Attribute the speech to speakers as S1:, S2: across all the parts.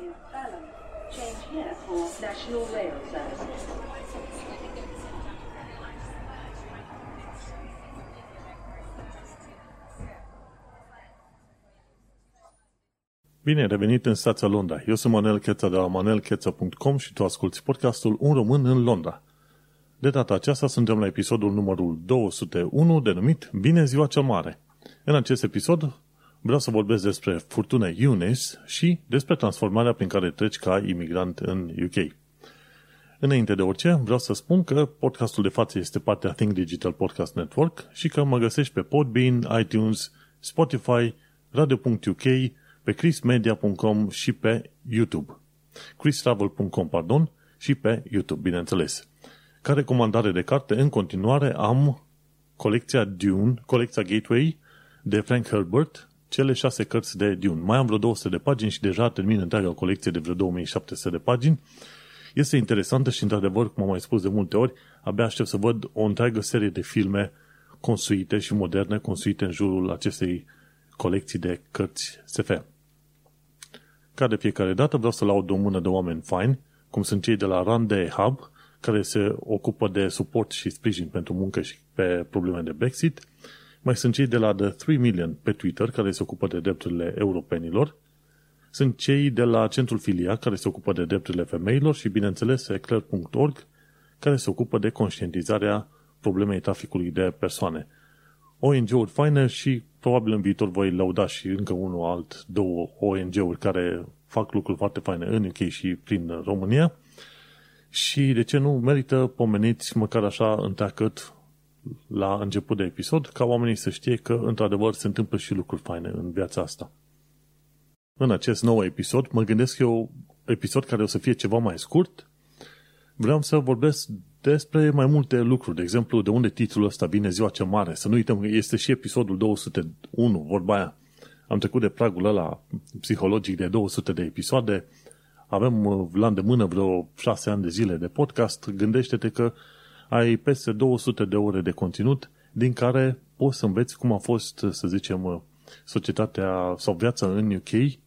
S1: is Balham. Change here for National Rail Services.
S2: Bine revenit în stația Londra. Eu sunt Manel Cheța de la manelcheța.com și tu asculti podcastul Un român în Londra. De data aceasta suntem la episodul numărul 201 denumit Bine ziua cel mare. În acest episod vreau să vorbesc despre furtuna Eunice și despre transformarea prin care treci ca imigrant în UK. Înainte de orice, vreau să spun că podcastul de față este partea Think Digital Podcast Network și că mă găsești pe Podbean, iTunes, Spotify, radio.uk, pe chrismedia.com și pe YouTube. christravel.com, pardon, și pe YouTube, bineînțeles. Ca recomandare de carte, în continuare am colecția Dune, colecția Gateway de Frank Herbert, cele șase cărți de Dune. Mai am vreo 200 de pagini și deja termin întreaga colecție de vreo 2700 de pagini. Este interesantă și, într-adevăr, cum am mai spus de multe ori, abia aștept să văd o întreagă serie de filme construite și moderne, construite în jurul acestei colecții de cărți SF. Ca de fiecare dată vreau să laud o mână de oameni faini, cum sunt cei de la Rande Hub, care se ocupă de suport și sprijin pentru muncă și pe probleme de Brexit. Mai sunt cei de la The 3 Million pe Twitter, care se ocupă de drepturile europenilor. Sunt cei de la Centrul Filia, care se ocupă de drepturile femeilor și, bineînțeles, eclair.org, care se ocupă de conștientizarea problemei traficului de persoane. ONG-uri faine și probabil în viitor voi lăuda și încă unul alt, două ONG-uri care fac lucruri foarte faine în UK și prin România și de ce nu merită pomeniți măcar așa întreagăt la început de episod ca oamenii să știe că într-adevăr se întâmplă și lucruri faine în viața asta. În acest nou episod mă gândesc eu episod care o să fie ceva mai scurt vreau să vorbesc despre mai multe lucruri. De exemplu, de unde titlul ăsta vine ziua ce mare. Să nu uităm că este și episodul 201, vorba aia. Am trecut de pragul ăla psihologic de 200 de episoade. Avem uh, la îndemână vreo 6 ani de zile de podcast. Gândește-te că ai peste 200 de ore de conținut din care poți să înveți cum a fost, să zicem, uh, societatea sau viața în UK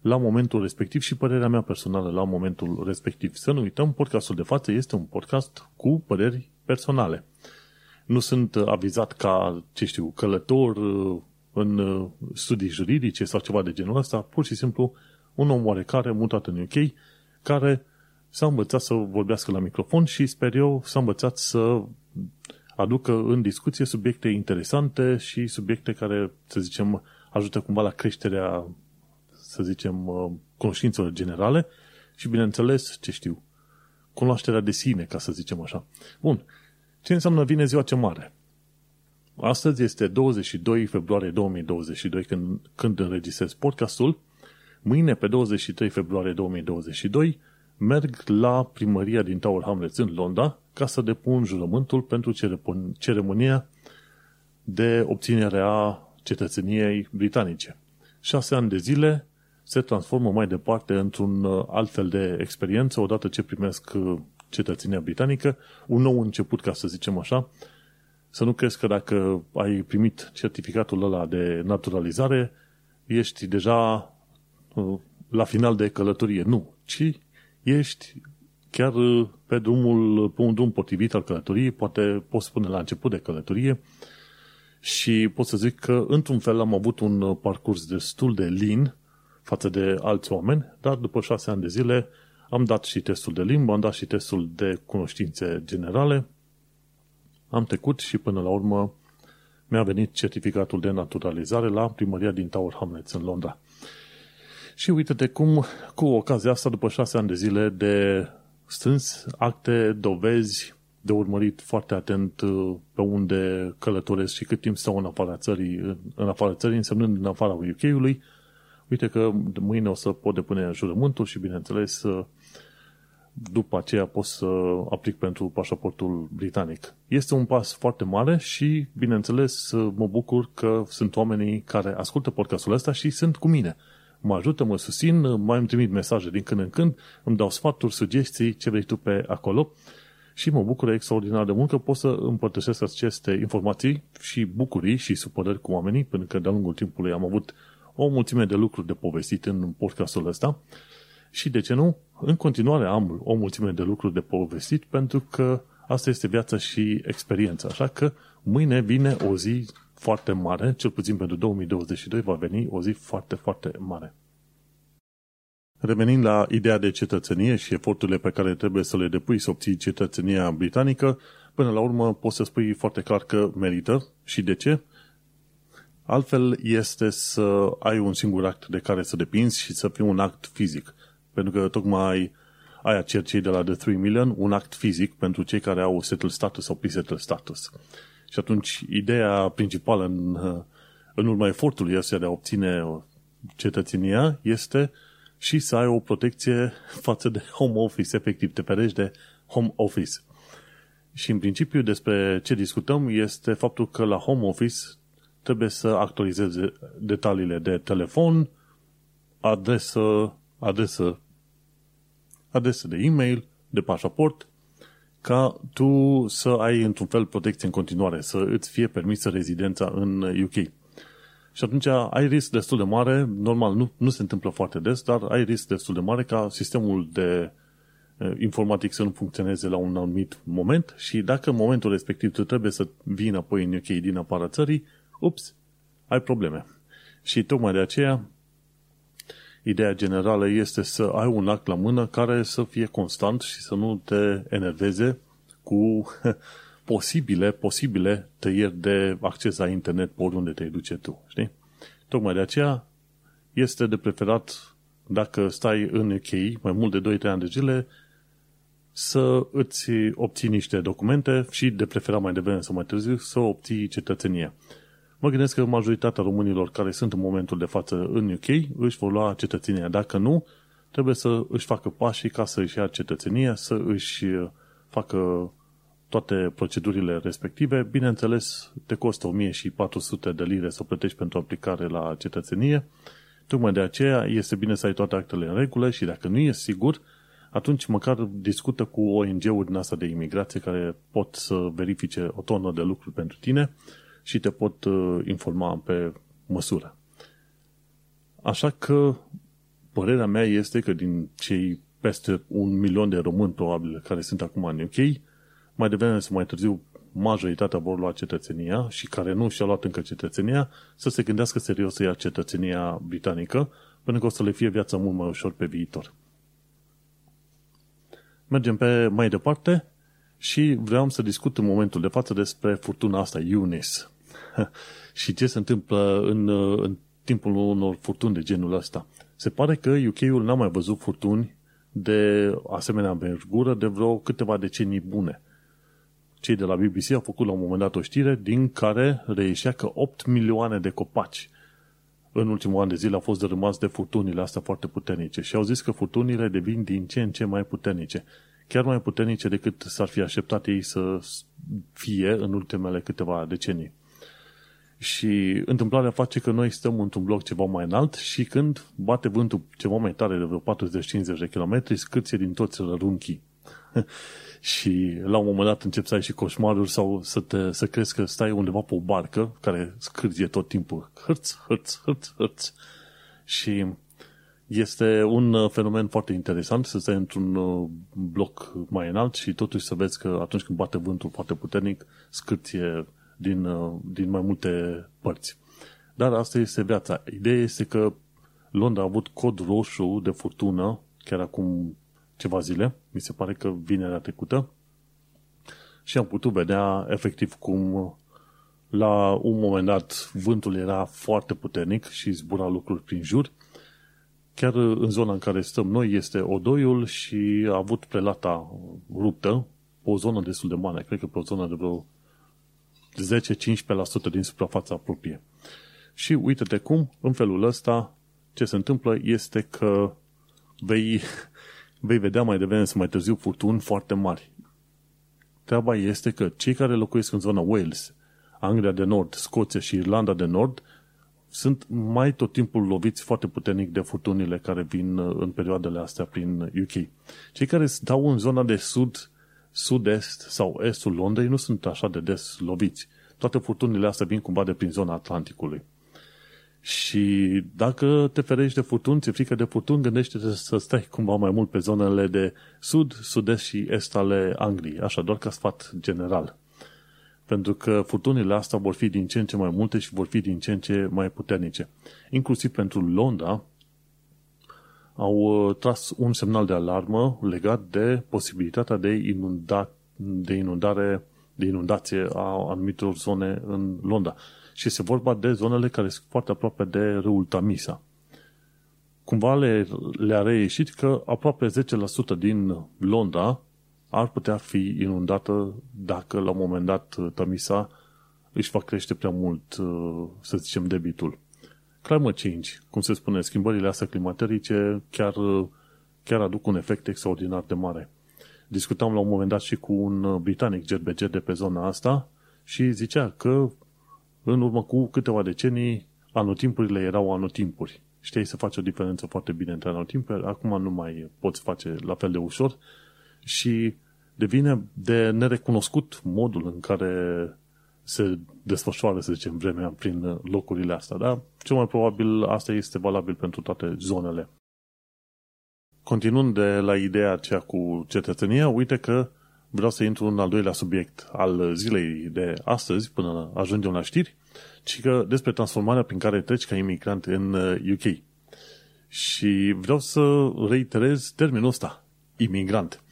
S2: la momentul respectiv și părerea mea personală la momentul respectiv. Să nu uităm, podcastul de față este un podcast cu păreri personale. Nu sunt avizat ca, ce știu, călător uh, în uh, studii juridice sau ceva de genul ăsta, pur și simplu un om oarecare mutat în UK care s-a învățat să vorbească la microfon și sper eu s-a învățat să aducă în discuție subiecte interesante și subiecte care, să zicem, ajută cumva la creșterea să zicem, uh, cunoștințelor generale și, bineînțeles, ce știu, cunoașterea de sine, ca să zicem așa. Bun. Ce înseamnă vine ziua ce mare? Astăzi este 22 februarie 2022 când, când înregistrez podcastul. Mâine, pe 23 februarie 2022, merg la primăria din Tower Hamlets în Londra ca să depun jurământul pentru ceremonia de obținere a cetățeniei britanice. Șase ani de zile se transformă mai departe într-un uh, alt fel de experiență odată ce primesc uh, cetățenia britanică, un nou început, ca să zicem așa. Să nu crezi că dacă ai primit certificatul ăla de naturalizare, ești deja uh, la final de călătorie. Nu, ci ești chiar pe drumul, pe un drum potrivit al călătoriei, poate poți spune la început de călătorie și pot să zic că într-un fel am avut un parcurs destul de lin față de alți oameni, dar după șase ani de zile am dat și testul de limbă, am dat și testul de cunoștințe generale, am trecut și până la urmă mi-a venit certificatul de naturalizare la primăria din Tower Hamlets în Londra. Și uite-te cum, cu ocazia asta, după șase ani de zile de strâns acte, dovezi, de urmărit foarte atent uh, pe unde călătoresc și cât timp stau în afara țării, în afara țării, însemnând în afara UK-ului, uite că mâine o să pot depune jurământul și, bineînțeles, după aceea pot să aplic pentru pașaportul britanic. Este un pas foarte mare și, bineînțeles, mă bucur că sunt oamenii care ascultă podcastul ăsta și sunt cu mine. Mă ajută, mă susțin, mai îmi trimit mesaje din când în când, îmi dau sfaturi, sugestii, ce vrei tu pe acolo și mă bucur extraordinar de mult că pot să împărtășesc aceste informații și bucurii și supărări cu oamenii, pentru că de-a lungul timpului am avut o mulțime de lucruri de povestit în podcastul ăsta Și de ce nu? În continuare am o mulțime de lucruri de povestit pentru că asta este viața și experiența. Așa că mâine vine o zi foarte mare, cel puțin pentru 2022 va veni o zi foarte, foarte mare. Revenind la ideea de cetățenie și eforturile pe care trebuie să le depui să obții cetățenia britanică, până la urmă poți să spui foarte clar că merită și de ce. Altfel este să ai un singur act de care să depinzi și să fie un act fizic. Pentru că tocmai aia cer cei de la The 3 Million, un act fizic pentru cei care au settled status sau pre-settled status. Și atunci, ideea principală în, în urma efortului ăsta de a obține cetățenia este și să ai o protecție față de home office, efectiv, te perești de home office. Și în principiu despre ce discutăm este faptul că la home office trebuie să actualizeze detaliile de telefon, adresă, adresă, adresă de e-mail, de pașaport, ca tu să ai într-un fel protecție în continuare, să îți fie permisă rezidența în UK. Și atunci ai risc destul de mare, normal nu, nu se întâmplă foarte des, dar ai risc destul de mare ca sistemul de eh, informatic să nu funcționeze la un anumit moment și dacă în momentul respectiv tu trebuie să vii înapoi în UK din afara țării, ups, ai probleme. Și tocmai de aceea ideea generală este să ai un act la mână care să fie constant și să nu te enerveze cu posibile, posibile tăieri de acces la internet pe oriunde te duce tu, știi? Tocmai de aceea este de preferat dacă stai în UK mai mult de 2-3 ani de zile să îți obții niște documente și de preferat mai devreme sau mai târziu să obții cetățenie. Mă gândesc că majoritatea românilor care sunt în momentul de față în UK își vor lua cetățenia. Dacă nu, trebuie să își facă pașii ca să își ia cetățenia, să își facă toate procedurile respective. Bineînțeles, te costă 1400 de lire să plătești pentru aplicare la cetățenie. Tocmai de aceea este bine să ai toate actele în regulă și dacă nu e sigur, atunci măcar discută cu ONG-uri din asta de imigrație care pot să verifice o tonă de lucruri pentru tine și te pot uh, informa pe măsură. Așa că părerea mea este că din cei peste un milion de români probabil care sunt acum în UK, mai devreme sau mai târziu majoritatea vor lua cetățenia și care nu și-a luat încă cetățenia, să se gândească serios să ia cetățenia britanică, pentru că o să le fie viața mult mai ușor pe viitor. Mergem pe mai departe și vreau să discut în momentul de față despre furtuna asta, Eunice. și ce se întâmplă în, în timpul unor furtuni de genul ăsta. Se pare că UK-ul n-a mai văzut furtuni de asemenea învergură de vreo câteva decenii bune. Cei de la BBC au făcut la un moment dat o știre din care reieșea că 8 milioane de copaci în ultimul an de zile au fost dărâmați de furtunile astea foarte puternice și au zis că furtunile devin din ce în ce mai puternice. Chiar mai puternice decât s-ar fi așteptat ei să fie în ultimele câteva decenii. Și întâmplarea face că noi stăm într-un bloc ceva mai înalt și când bate vântul ceva mai tare de vreo 40-50 de km, scârție din toți rărunchii. și la un moment dat încep să ai și coșmaruri sau să, te, să crezi că stai undeva pe o barcă care scârție tot timpul. Hârț, hârț, hârț, hârț. Și este un fenomen foarte interesant să stai într-un uh, bloc mai înalt și totuși să vezi că atunci când bate vântul foarte puternic, scârție din, uh, din mai multe părți. Dar asta este viața. Ideea este că Londra a avut cod roșu de furtună chiar acum ceva zile, mi se pare că vinerea trecută, și am putut vedea efectiv cum la un moment dat vântul era foarte puternic și zbura lucruri prin jur. Chiar în zona în care stăm noi este odoiul și a avut prelata ruptă pe o zonă destul de mare, cred că pe o zonă de vreo 10-15% din suprafața apropie. Și uite-te cum, în felul ăsta, ce se întâmplă este că vei, vei vedea mai devreme să mai târziu furtuni foarte mari. Treaba este că cei care locuiesc în zona Wales, Anglia de Nord, Scoția și Irlanda de Nord sunt mai tot timpul loviți foarte puternic de furtunile care vin în perioadele astea prin UK. Cei care stau în zona de sud sud-est sau estul Londrei nu sunt așa de des loviți. Toate furtunile astea vin cumva de prin zona Atlanticului. Și dacă te ferești de furtuni, ți-e frică de furtuni, gândește-te să stai cumva mai mult pe zonele de sud, sud-est și est ale Angliei. Așa, doar ca sfat general. Pentru că furtunile astea vor fi din ce în ce mai multe și vor fi din ce în ce mai puternice. Inclusiv pentru Londra au uh, tras un semnal de alarmă legat de posibilitatea de, inunda, de inundare de inundație a anumitor zone în Londra. Și este vorba de zonele care sunt foarte aproape de râul Tamisa. Cumva le, le-a reieșit că aproape 10% din Londra ar putea fi inundată dacă la un moment dat Tamisa își va crește prea mult, uh, să zicem, debitul. Climate change, cum se spune, schimbările astea climaterice chiar, chiar aduc un efect extraordinar de mare. Discutam la un moment dat și cu un britanic GBG de pe zona asta și zicea că în urmă cu câteva decenii anotimpurile erau anotimpuri. Știai să faci o diferență foarte bine între anotimpuri, acum nu mai poți face la fel de ușor și devine de nerecunoscut modul în care se desfășoară, să zicem, vremea prin locurile astea, dar cel mai probabil asta este valabil pentru toate zonele. Continuând de la ideea aceea cu cetățenia, uite că vreau să intru în al doilea subiect al zilei de astăzi, până ajungem la știri, ci că despre transformarea prin care treci ca imigrant în UK. Uh, Și vreau să reiterez termenul ăsta, imigrant.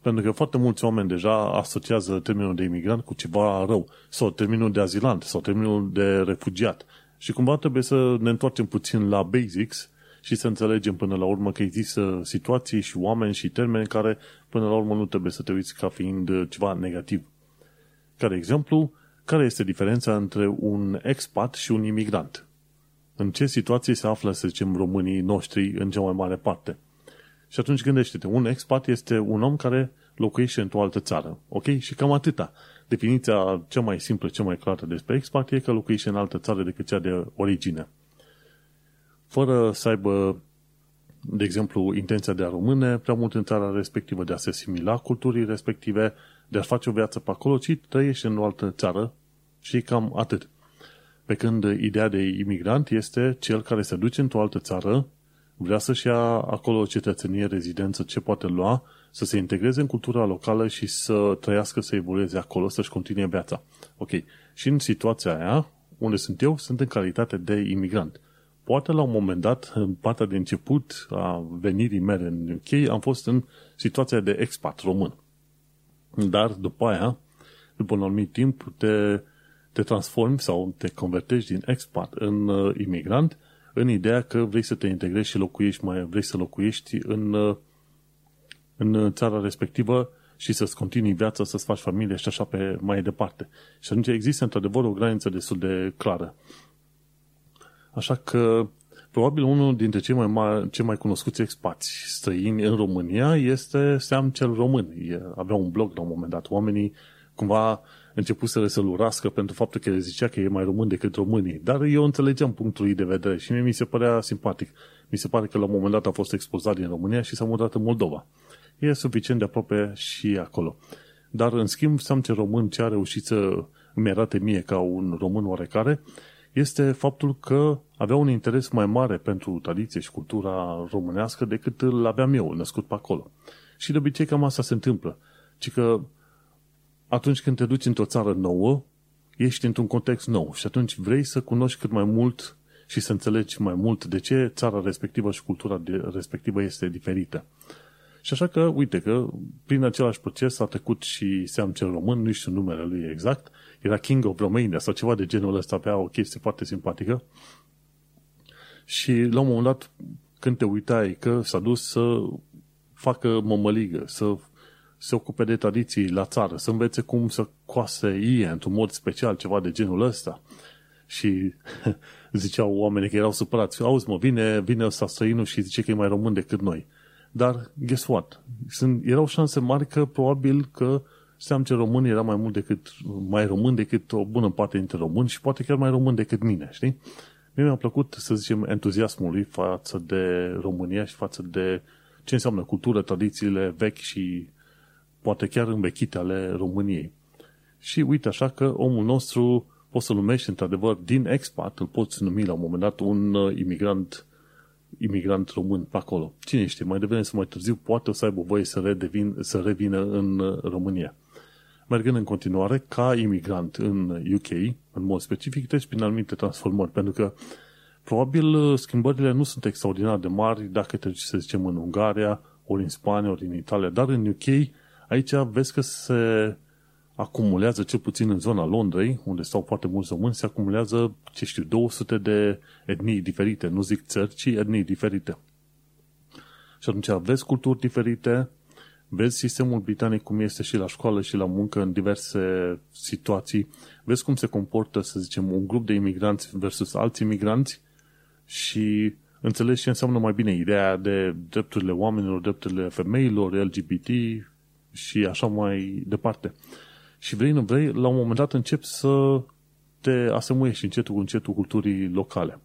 S2: Pentru că foarte mulți oameni deja asociază termenul de imigrant cu ceva rău, sau termenul de azilant, sau termenul de refugiat. Și cumva trebuie să ne întoarcem puțin la basics și să înțelegem până la urmă că există situații și oameni și termeni care până la urmă nu trebuie să te uiți ca fiind ceva negativ. Ca de exemplu, care este diferența între un expat și un imigrant? În ce situații se află, să zicem, românii noștri în cea mai mare parte? Și atunci gândește-te, un expat este un om care locuiește într-o altă țară. Ok? Și cam atâta. Definiția cea mai simplă, cea mai clară despre expat e că locuiește în altă țară decât cea de origine. Fără să aibă, de exemplu, intenția de a rămâne prea mult în țara respectivă, de a se simila culturii respective, de a face o viață pe acolo, ci trăiește în o altă țară și cam atât. Pe când ideea de imigrant este cel care se duce într-o altă țară, vrea să-și ia acolo cetățenie, rezidență, ce poate lua, să se integreze în cultura locală și să trăiască, să evolueze acolo, să-și continue viața. Ok. Și în situația aia, unde sunt eu, sunt în calitate de imigrant. Poate la un moment dat, în partea de început a venirii mele în UK, am fost în situația de expat român. Dar după aia, după un anumit timp, te, te transformi sau te convertești din expat în uh, imigrant în ideea că vrei să te integrezi și locuiești mai, vrei să locuiești în, uh, în țara respectivă și să-ți continui viața, să-ți faci familie și așa pe mai departe. Și atunci există într-adevăr o graniță destul de clară. Așa că probabil unul dintre cei mai, mari, cei mai cunoscuți expați străini în România este Seam cel Român. Avea un blog la un moment dat. Oamenii cumva începuseră să-l urască pentru faptul că zicea că e mai român decât românii. Dar eu înțelegeam punctul lui de vedere și mie mi se părea simpatic. Mi se pare că la un moment dat a fost expozat din România și s-a mutat în Moldova. E suficient de aproape și acolo. Dar, în schimb, Seam ce român ce a reușit să îmi arate mie ca un român oarecare, este faptul că avea un interes mai mare pentru tradiție și cultura românească decât îl aveam eu, născut pe acolo. Și de obicei cam asta se întâmplă. Ci că atunci când te duci într-o țară nouă, ești într-un context nou și atunci vrei să cunoști cât mai mult și să înțelegi mai mult de ce țara respectivă și cultura respectivă este diferită. Și așa că, uite că prin același proces a trecut și Seam cel român, nu știu numele lui exact, era King of Romania sau ceva de genul ăsta, avea o chestie foarte simpatică. Și la un moment dat, când te uitai că s-a dus să facă mămăligă, să se ocupe de tradiții la țară, să învețe cum să coase ie într-un mod special, ceva de genul ăsta. Și ziceau oamenii că erau supărați, auzi mă, vine, vine ăsta străinul și zice că e mai român decât noi. Dar, guess what? Sunt, erau șanse mari că probabil că știam ce român era mai mult decât, mai român decât o bună parte dintre români și poate chiar mai român decât mine, știi? Mie mi-a plăcut, să zicem, entuziasmul lui față de România și față de ce înseamnă cultură, tradițiile vechi și poate chiar învechite ale României. Și uite așa că omul nostru poți să numești într-adevăr din expat, îl poți numi la un moment dat un uh, imigrant imigrant român pe acolo. Cine știe, mai devreme sau mai târziu poate o să aibă voie să, redevin, să revină în uh, România. Mergând în continuare, ca imigrant în UK, în mod specific, treci prin anumite transformări, pentru că probabil uh, schimbările nu sunt extraordinar de mari dacă treci, să zicem, în Ungaria, ori în Spania, ori în Italia, dar în UK, aici vezi că se acumulează, cel puțin în zona Londrei, unde stau foarte mulți români, se acumulează, ce știu, 200 de etnii diferite, nu zic țări, ci etnii diferite. Și atunci vezi culturi diferite, vezi sistemul britanic cum este și la școală și la muncă în diverse situații, vezi cum se comportă, să zicem, un grup de imigranți versus alți imigranți și înțelegi ce înseamnă mai bine ideea de drepturile oamenilor, drepturile femeilor, LGBT și așa mai departe. Și vrei, nu vrei, la un moment dat începi să te asemuiești încetul cu încetul culturii locale.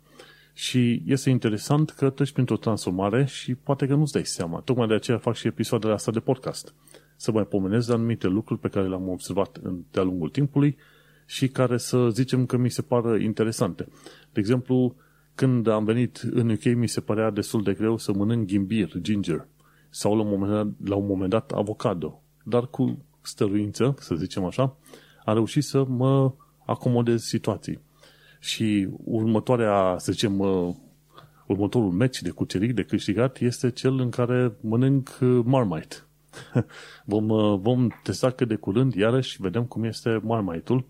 S2: Și este interesant că treci printr-o transformare și poate că nu-ți dai seama. Tocmai de aceea fac și episoadele astea de podcast. Să mai pomenesc de anumite lucruri pe care le-am observat de-a lungul timpului și care să zicem că mi se pară interesante. De exemplu, când am venit în UK, mi se părea destul de greu să mănânc ghimbir, ginger, sau la un moment dat, la un moment dat avocado. Dar cu stăruință, să zicem așa, a reușit să mă acomodez situații. Și următoarea, să zicem, următorul meci de cucerit, de câștigat, este cel în care mănânc uh, Marmite. vom, uh, vom testa cât de curând, iarăși, vedem cum este Marmite-ul.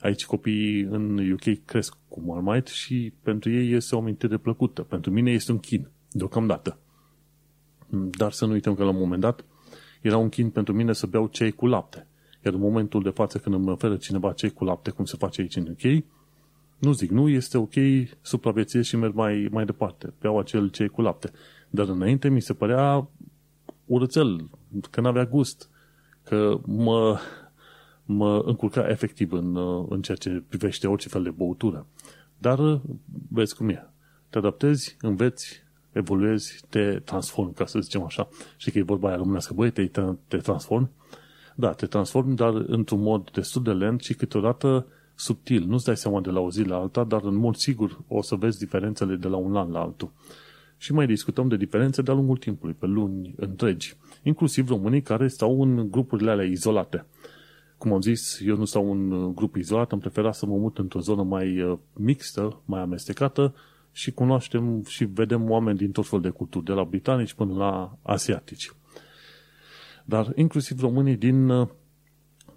S2: Aici copiii în UK cresc cu Marmite și pentru ei este o amintire plăcută. Pentru mine este un chin, deocamdată. Dar să nu uităm că la un moment dat era un chin pentru mine să beau cei cu lapte. Iar în momentul de față când îmi oferă cineva cei cu lapte, cum se face aici în UK, nu zic nu, este ok, supraviețuiesc și merg mai, mai departe. Beau acel cei cu lapte. Dar înainte mi se părea urățel, că n-avea gust, că mă, mă încurca efectiv în, în ceea ce privește orice fel de băutură. Dar vezi cum e. Te adaptezi, înveți, evoluezi, te transformi, ca să zicem așa. Și că e vorba aia românească, băi, te, te transformi. Da, te transformi, dar într-un mod destul de lent și câteodată subtil. Nu-ți dai seama de la o zi la alta, dar în mod sigur o să vezi diferențele de la un an la altul. Și mai discutăm de diferențe de-a lungul timpului, pe luni întregi. Inclusiv românii care stau în grupurile alea izolate. Cum am zis, eu nu stau în grup izolat, am preferat să mă mut într-o zonă mai uh, mixtă, mai amestecată și cunoaștem și vedem oameni din tot fel de culturi, de la britanici până la asiatici. Dar inclusiv românii din uh,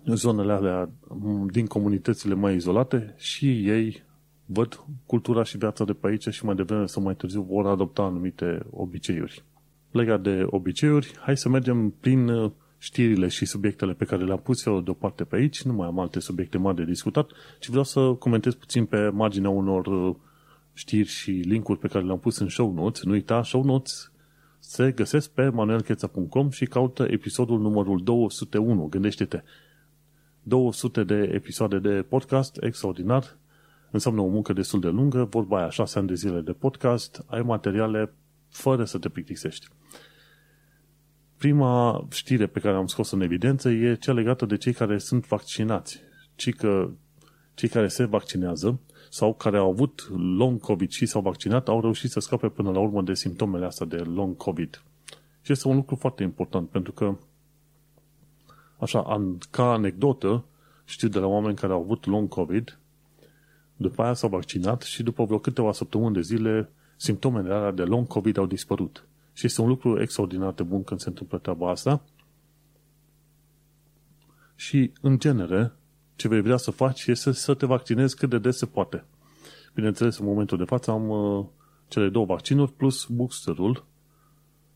S2: zonele alea, din comunitățile mai izolate și ei văd cultura și viața de pe aici și mai devreme sau mai târziu vor adopta anumite obiceiuri. Legat de obiceiuri, hai să mergem prin uh, știrile și subiectele pe care le-am pus eu deoparte pe aici, nu mai am alte subiecte mari de discutat, ci vreau să comentez puțin pe marginea unor uh, știri și linkuri pe care le-am pus în show notes. Nu uita, show notes se găsesc pe manuelcheța.com și caută episodul numărul 201. Gândește-te, 200 de episoade de podcast, extraordinar, înseamnă o muncă destul de lungă, vorba aia, 6 ani de zile de podcast, ai materiale fără să te plictisești. Prima știre pe care am scos în evidență e cea legată de cei care sunt vaccinați. Ci că cei care se vaccinează sau care au avut long COVID și s-au vaccinat au reușit să scape până la urmă de simptomele astea de long COVID. Și este un lucru foarte important pentru că așa, ca anecdotă, știu de la oameni care au avut long COVID, după aia s-au vaccinat și după vreo câteva săptămâni de zile simptomele alea de long COVID au dispărut. Și este un lucru extraordinar de bun când se întâmplă treaba asta. Și, în genere, ce vei vrea să faci este să te vaccinezi cât de des se poate. Bineînțeles, în momentul de față am uh, cele două vaccinuri plus boosterul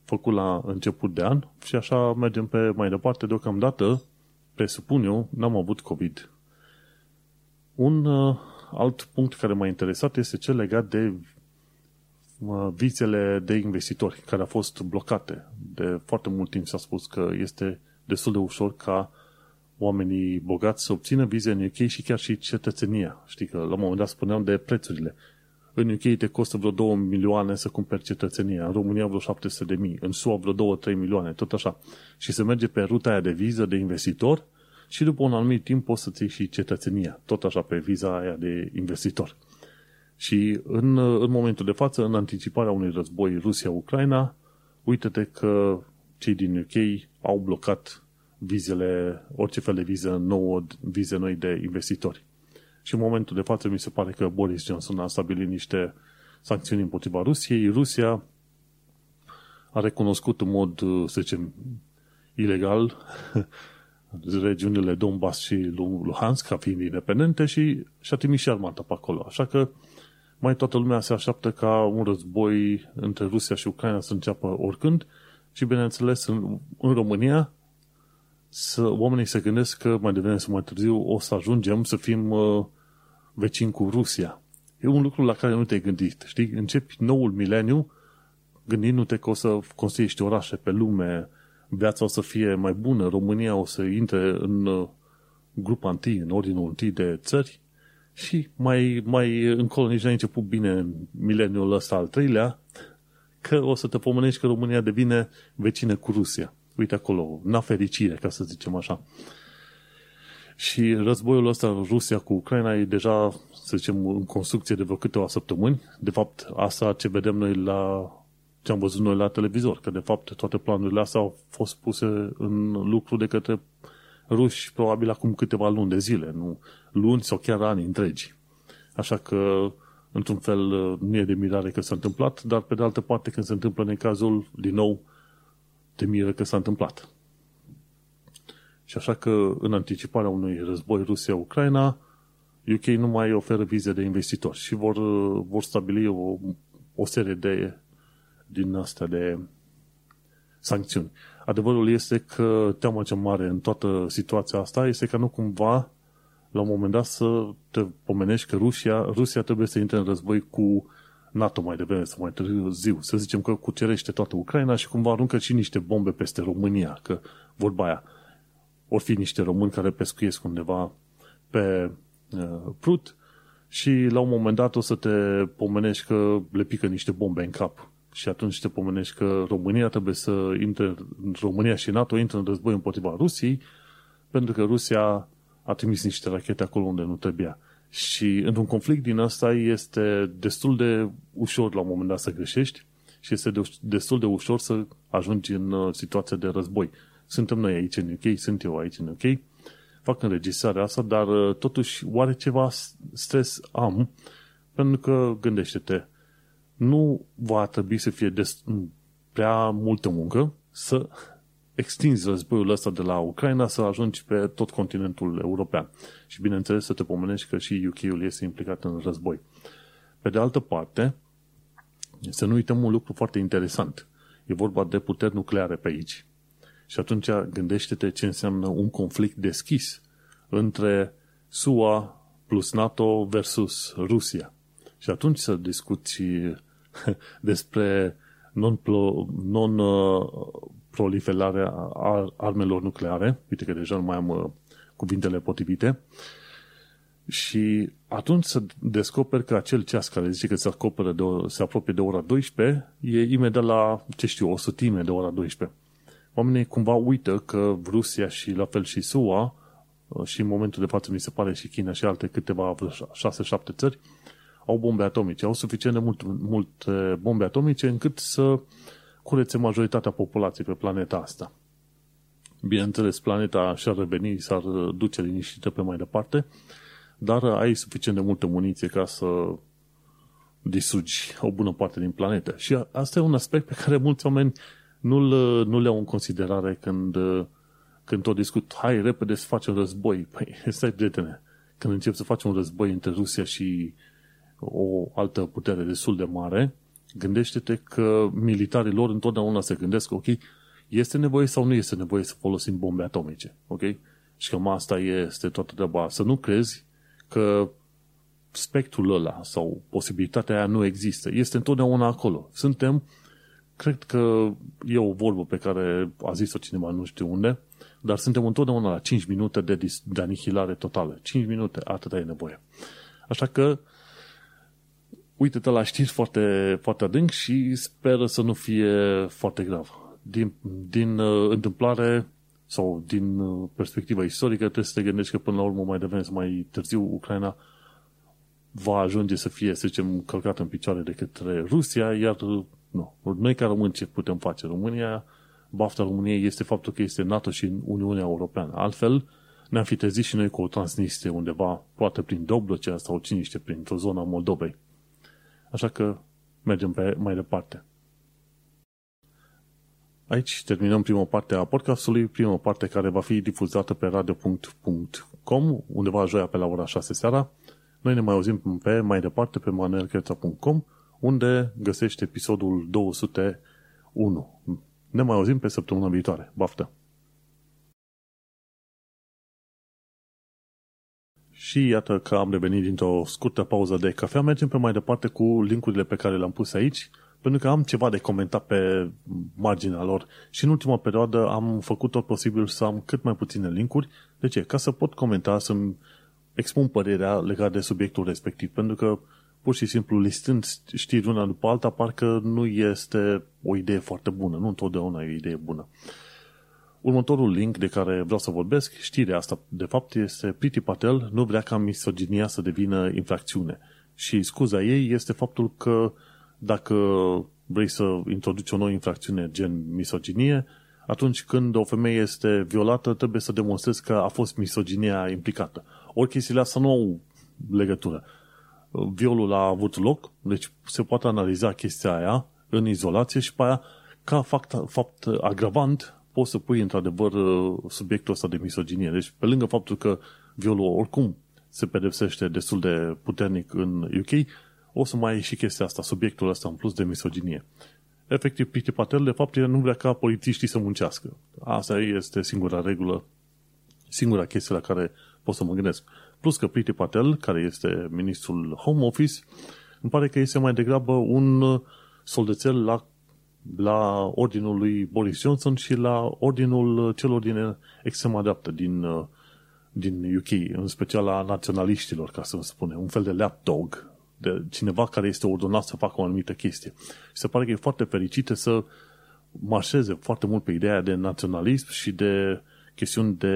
S2: făcut la început de an și așa mergem pe mai departe. Deocamdată, presupun eu, n-am avut COVID. Un uh, alt punct care m-a interesat este cel legat de uh, vizele de investitori care au fost blocate. De foarte mult timp s-a spus că este destul de ușor ca oamenii bogați să obțină vize în UK și chiar și cetățenia. Știi că la un moment dat spuneam de prețurile. În UK te costă vreo 2 milioane să cumperi cetățenia, în România vreo 700 de mii, în SUA vreo 2-3 milioane, tot așa. Și se merge pe ruta aia de viză de investitor și după un anumit timp poți să-ți iei și cetățenia, tot așa pe viza aia de investitor. Și în, în momentul de față, în anticiparea unui război Rusia-Ucraina, uite-te că cei din UK au blocat vizele, orice fel de viză nouă, vize noi de investitori. Și în momentul de față mi se pare că Boris Johnson a stabilit niște sancțiuni împotriva Rusiei. Rusia a recunoscut în mod, să zicem, ilegal regiunile Donbass și Luhansk ca fiind independente și și-a trimis și armata pe acolo. Așa că mai toată lumea se așteaptă ca un război între Rusia și Ucraina să înceapă oricând și, bineînțeles, în, în România să, oamenii se gândesc că mai devreme sau mai târziu o să ajungem să fim uh, vecini cu Rusia. E un lucru la care nu te-ai gândit. Știi? Începi noul mileniu gândindu-te că o să construiești orașe pe lume, viața o să fie mai bună, România o să intre în uh, grupa întâi, în ordinul întâi de țări și mai, mai încolo nici n-ai început bine în mileniul ăsta al treilea, că o să te pomenești că România devine vecină cu Rusia. Uite acolo, na fericire, ca să zicem așa. Și războiul ăsta, Rusia cu Ucraina, e deja, să zicem, în construcție de vreo câteva săptămâni. De fapt, asta ce vedem noi la ce am văzut noi la televizor, că de fapt toate planurile astea au fost puse în lucru de către ruși probabil acum câteva luni de zile, nu luni sau chiar ani întregi. Așa că, într-un fel, nu e de mirare că s-a întâmplat, dar pe de altă parte, când se întâmplă în cazul, din nou, te miră că s-a întâmplat. Și așa că, în anticiparea unui război Rusia-Ucraina, UK nu mai oferă vize de investitori și vor, vor stabili o, o serie de din astea de sancțiuni. Adevărul este că teama cea mare în toată situația asta este că nu cumva la un moment dat să te pomenești că Rusia, Rusia trebuie să intre în război cu NATO mai devreme sau mai târziu. Să zicem că cucerește toată Ucraina și cumva aruncă și niște bombe peste România, că vorba aia. Or fi niște români care pescuiesc undeva pe uh, Prut și la un moment dat o să te pomenești că le pică niște bombe în cap și atunci te pomenești că România trebuie să intre, România și NATO intră în război împotriva Rusiei, pentru că Rusia a trimis niște rachete acolo unde nu trebuia. Și într-un conflict din asta este destul de ușor la un moment dat să greșești și este destul de ușor să ajungi în uh, situația de război. Suntem noi aici în UK, sunt eu aici în UK, fac înregistrarea asta, dar uh, totuși oare ceva stres am, pentru că gândește-te, nu va trebui să fie des, prea multă muncă să extinzi războiul ăsta de la Ucraina să ajungi pe tot continentul european. Și bineînțeles să te pomenești că și UK-ul este implicat în război. Pe de altă parte, să nu uităm un lucru foarte interesant. E vorba de puteri nucleare pe aici. Și atunci gândește-te ce înseamnă un conflict deschis între SUA plus NATO versus Rusia. Și atunci să discuți despre non-proliferarea non, armelor nucleare. Uite că deja nu mai am uh, cuvintele potrivite. Și atunci să descoperi că acel ceas care zice că se, acoperă de, se apropie de ora 12 e imediat la, ce știu, o sutime de ora 12. Oamenii cumva uită că Rusia și la fel și SUA uh, și în momentul de față mi se pare și China și alte câteva 6-7 țări au bombe atomice, au suficient de mult, multe bombe atomice încât să curețe majoritatea populației pe planeta asta. Bineînțeles, planeta și-ar reveni, s-ar duce liniștită pe mai departe, dar ai suficient de multă muniție ca să distrugi o bună parte din planetă. Și asta e un aspect pe care mulți oameni nu-l, nu le au în considerare când, când tot discut, hai repede să facem război. Păi, stai prietene, când încep să facem un război între Rusia și o altă putere destul de mare, gândește-te că militarii lor întotdeauna se gândesc, ok, este nevoie sau nu este nevoie să folosim bombe atomice, ok? Și că asta este toată treaba. Să nu crezi că spectrul ăla sau posibilitatea aia nu există. Este întotdeauna acolo. Suntem, cred că e o vorbă pe care a zis-o cineva nu știu unde, dar suntem întotdeauna la 5 minute de, de anihilare totală. 5 minute, atâta e nevoie. Așa că uite-te la știri foarte, foarte adânc și speră să nu fie foarte grav. Din, din uh, întâmplare, sau din uh, perspectiva istorică trebuie să te gândești că până la urmă mai devreme sau mai târziu Ucraina va ajunge să fie, să zicem, călcată în picioare de către Rusia, iar uh, nu, noi ca români ce putem face? România, bafta României este faptul că este NATO și în Uniunea Europeană. Altfel, ne-am fi trezit și noi cu o transnistrie undeva, poate prin Dobrogea sau cine știe, printr-o zonă a Moldovei. Așa că mergem pe mai departe. Aici terminăm prima parte a podcastului, prima parte care va fi difuzată pe radio.com, undeva joia pe la ora 6 seara. Noi ne mai auzim pe mai departe pe manuelcheța.com, unde găsești episodul 201. Ne mai auzim pe săptămâna viitoare. Baftă! Și iată că am revenit dintr-o scurtă pauză de cafea. Mergem pe mai departe cu linkurile pe care le-am pus aici, pentru că am ceva de comentat pe marginea lor și în ultima perioadă am făcut tot posibil să am cât mai puține linkuri. De ce? Ca să pot comenta, să-mi expun părerea legat de subiectul respectiv, pentru că pur și simplu listând știri una după alta, parcă nu este o idee foarte bună, nu întotdeauna e o idee bună. Următorul link de care vreau să vorbesc, știrea asta, de fapt, este Priti Patel nu vrea ca misoginia să devină infracțiune. Și scuza ei este faptul că dacă vrei să introduci o nouă infracțiune gen misoginie, atunci când o femeie este violată, trebuie să demonstrezi că a fost misoginia implicată. Ori chestiile astea nu au legătură. Violul a avut loc, deci se poate analiza chestia aia în izolație și pe aia, ca fapt, fapt agravant, poți să pui într-adevăr subiectul ăsta de misoginie. Deci, pe lângă faptul că violul oricum se pedepsește destul de puternic în UK, o să mai ai și chestia asta, subiectul ăsta în plus de misoginie. Efectiv, Piti Patel, de fapt, nu vrea ca polițiștii să muncească. Asta este singura regulă, singura chestie la care pot să mă gândesc. Plus că Priti Patel, care este ministrul Home Office, îmi pare că este mai degrabă un soldețel la, la ordinul lui Boris Johnson și la ordinul celor din extrema dreaptă din, din UK, în special la naționaliștilor, ca să spune, un fel de lapdog, de cineva care este ordonat să facă o anumită chestie. Și se pare că e foarte fericită să marșeze foarte mult pe ideea de naționalism și de chestiuni de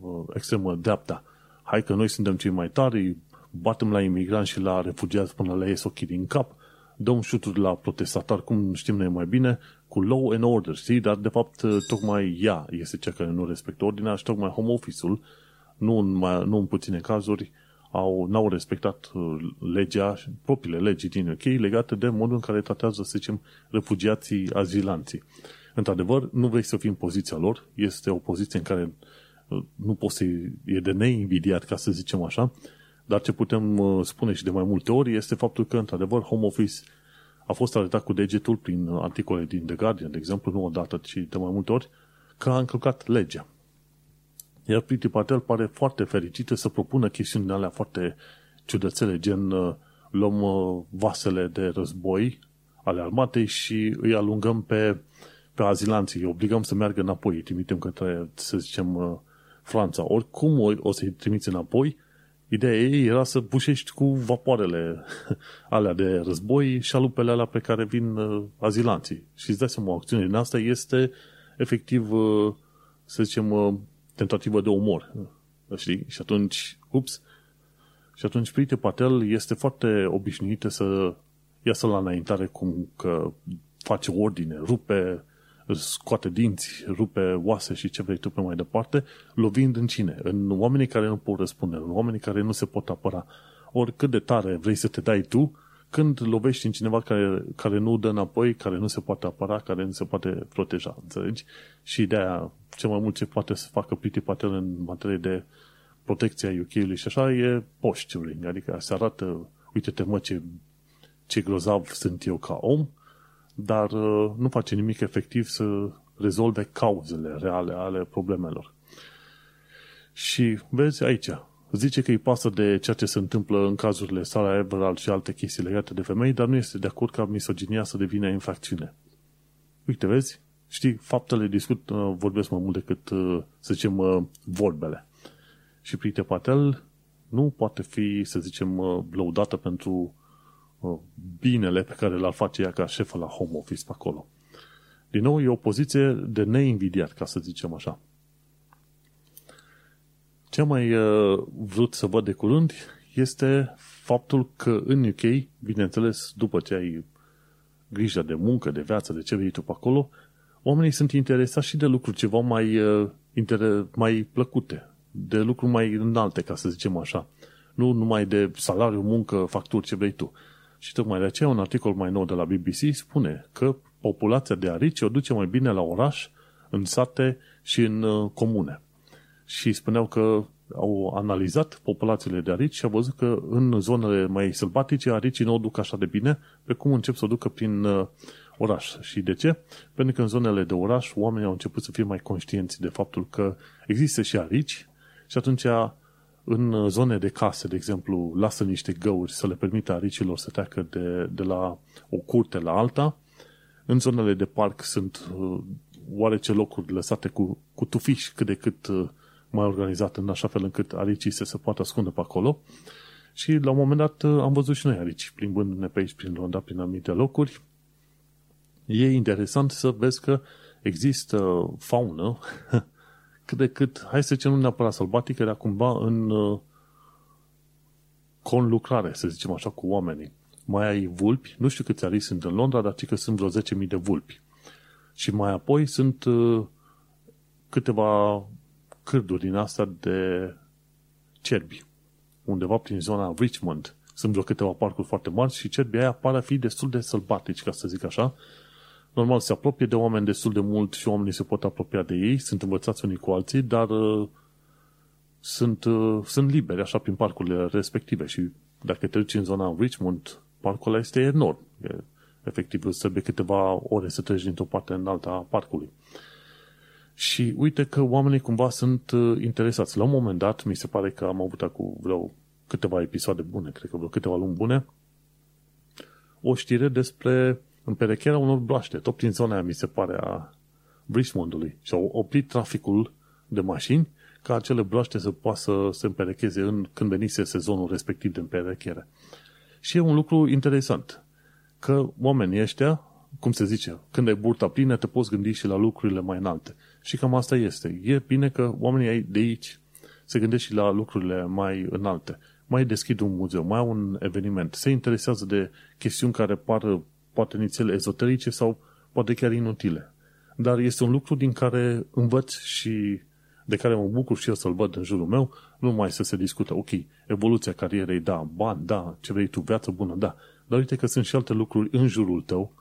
S2: uh, extremă dreapta. Hai că noi suntem cei mai tari, batem la imigranți și la refugiați până la ies ochii din cap, dăm șuturi la protestatari, cum știm noi mai bine, cu law and order, știi? Dar, de fapt, tocmai ea este cea care nu respectă ordinea și tocmai home office-ul, nu în, mai, nu în puține cazuri, au, n-au respectat uh, legea, propriile legii din UK legate de modul în care tratează, să zicem, refugiații, azilanții. Într-adevăr, nu vrei să fii în poziția lor, este o poziție în care uh, nu poți să e de neinvidiat, ca să zicem așa, dar ce putem uh, spune și de mai multe ori este faptul că, într-adevăr, Home Office a fost arătat cu degetul prin articole din The Guardian, de exemplu, nu o dată, ci de mai multe ori, că a încălcat legea. Iar Priti Patel pare foarte fericită să propună chestiuni alea foarte ciudățele, gen uh, luăm uh, vasele de război ale armatei și îi alungăm pe, pe azilanții, îi obligăm să meargă înapoi, îi trimitem către, să zicem, uh, Franța. Oricum o să-i trimiți înapoi, ideea ei era să bușești cu vapoarele alea de război și alupele alea pe care vin azilanții. Și îți dai seama, o acțiune din asta este efectiv, să zicem, tentativă de umor. Știi? Și atunci, ups, și atunci Prite Patel este foarte obișnuită să iasă la înaintare cum că face ordine, rupe, scoate dinți, rupe oase și ce vrei tu pe mai departe, lovind în cine? În oamenii care nu pot răspunde, în oamenii care nu se pot apăra. Ori cât de tare vrei să te dai tu, când lovești în cineva care, care nu dă înapoi, care nu se poate apăra, care nu se poate proteja, înțelegi? Și de aia cel mai mult ce poate să facă Priti Patel în materie de protecția UK-ului și așa e posturing, adică se arată, uite-te mă ce, ce grozav sunt eu ca om, dar uh, nu face nimic efectiv să rezolve cauzele reale ale problemelor. Și vezi aici, zice că îi pasă de ceea ce se întâmplă în cazurile Sarah Everard și alte chestii legate de femei, dar nu este de acord ca misoginia să devină infracțiune. Uite, vezi? Știi, faptele discut, uh, vorbesc mai mult decât, uh, să zicem, uh, vorbele. Și Prite Patel nu poate fi, să zicem, lăudată pentru binele pe care l-ar face ea ca șefă la home office pe acolo. Din nou, e o poziție de neinvidiat, ca să zicem așa. Ce am mai uh, vrut să văd de curând este faptul că în UK, bineînțeles, după ce ai grijă de muncă, de viață, de ce vei tu pe acolo, oamenii sunt interesați și de lucruri ceva mai, uh, mai plăcute, de lucruri mai înalte, ca să zicem așa. Nu numai de salariu, muncă, facturi, ce vrei tu. Și tocmai de aceea un articol mai nou de la BBC spune că populația de arici o duce mai bine la oraș, în sate și în uh, comune. Și spuneau că au analizat populațiile de arici și au văzut că în zonele mai sălbatice aricii nu o duc așa de bine, pe cum încep să o ducă prin uh, oraș. Și de ce? Pentru că în zonele de oraș oamenii au început să fie mai conștienți de faptul că există și arici și atunci în zone de case, de exemplu, lasă niște găuri să le permită aricilor să treacă de, de la o curte la alta. În zonele de parc sunt uh, oarece locuri lăsate cu, cu tufiș cât de cât uh, mai organizat în așa fel încât aricii să se poată ascunde pe acolo. Și la un moment dat uh, am văzut și noi arici, plimbându-ne pe aici, prin Londra, prin anumite locuri. E interesant să vezi că există faună cât de cât, hai să zicem, nu neapărat sălbatică, dar cumva în uh, conlucrare, să zicem așa, cu oamenii. Mai ai vulpi, nu știu câți arici sunt în Londra, dar ci că sunt vreo 10.000 de vulpi. Și mai apoi sunt uh, câteva cârduri din asta de cerbi. Undeva prin zona Richmond. Sunt vreo câteva parcuri foarte mari și cerbii aia par a fi destul de sălbatici, ca să zic așa, normal se apropie de oameni destul de mult și oamenii se pot apropia de ei, sunt învățați unii cu alții, dar uh, sunt, uh, sunt liberi așa prin parcurile respective și dacă te duci în zona Richmond, parcul ăla este enorm. E, efectiv, îți trebuie câteva ore să treci dintr-o parte în alta a parcului. Și uite că oamenii cumva sunt uh, interesați. La un moment dat, mi se pare că am avut acum vreo câteva episoade bune, cred că vreo câteva luni bune, o știre despre împerecherea unor broaște, tot prin zona aia, mi se pare, a Richmondului. Și au oprit traficul de mașini ca acele broaște să poată să se împerecheze în, când venise sezonul respectiv de împerechere. Și e un lucru interesant, că oamenii ăștia, cum se zice, când ai burta plină, te poți gândi și la lucrurile mai înalte. Și cam asta este. E bine că oamenii de aici se gândesc și la lucrurile mai înalte. Mai deschid un muzeu, mai au un eveniment, se interesează de chestiuni care par poate nițel ezoterice sau poate chiar inutile. Dar este un lucru din care învăț și de care mă bucur și eu să-l văd în jurul meu, nu mai să se discută, ok, evoluția carierei, da, bani, da, ce vrei tu, viață bună, da, dar uite că sunt și alte lucruri în jurul tău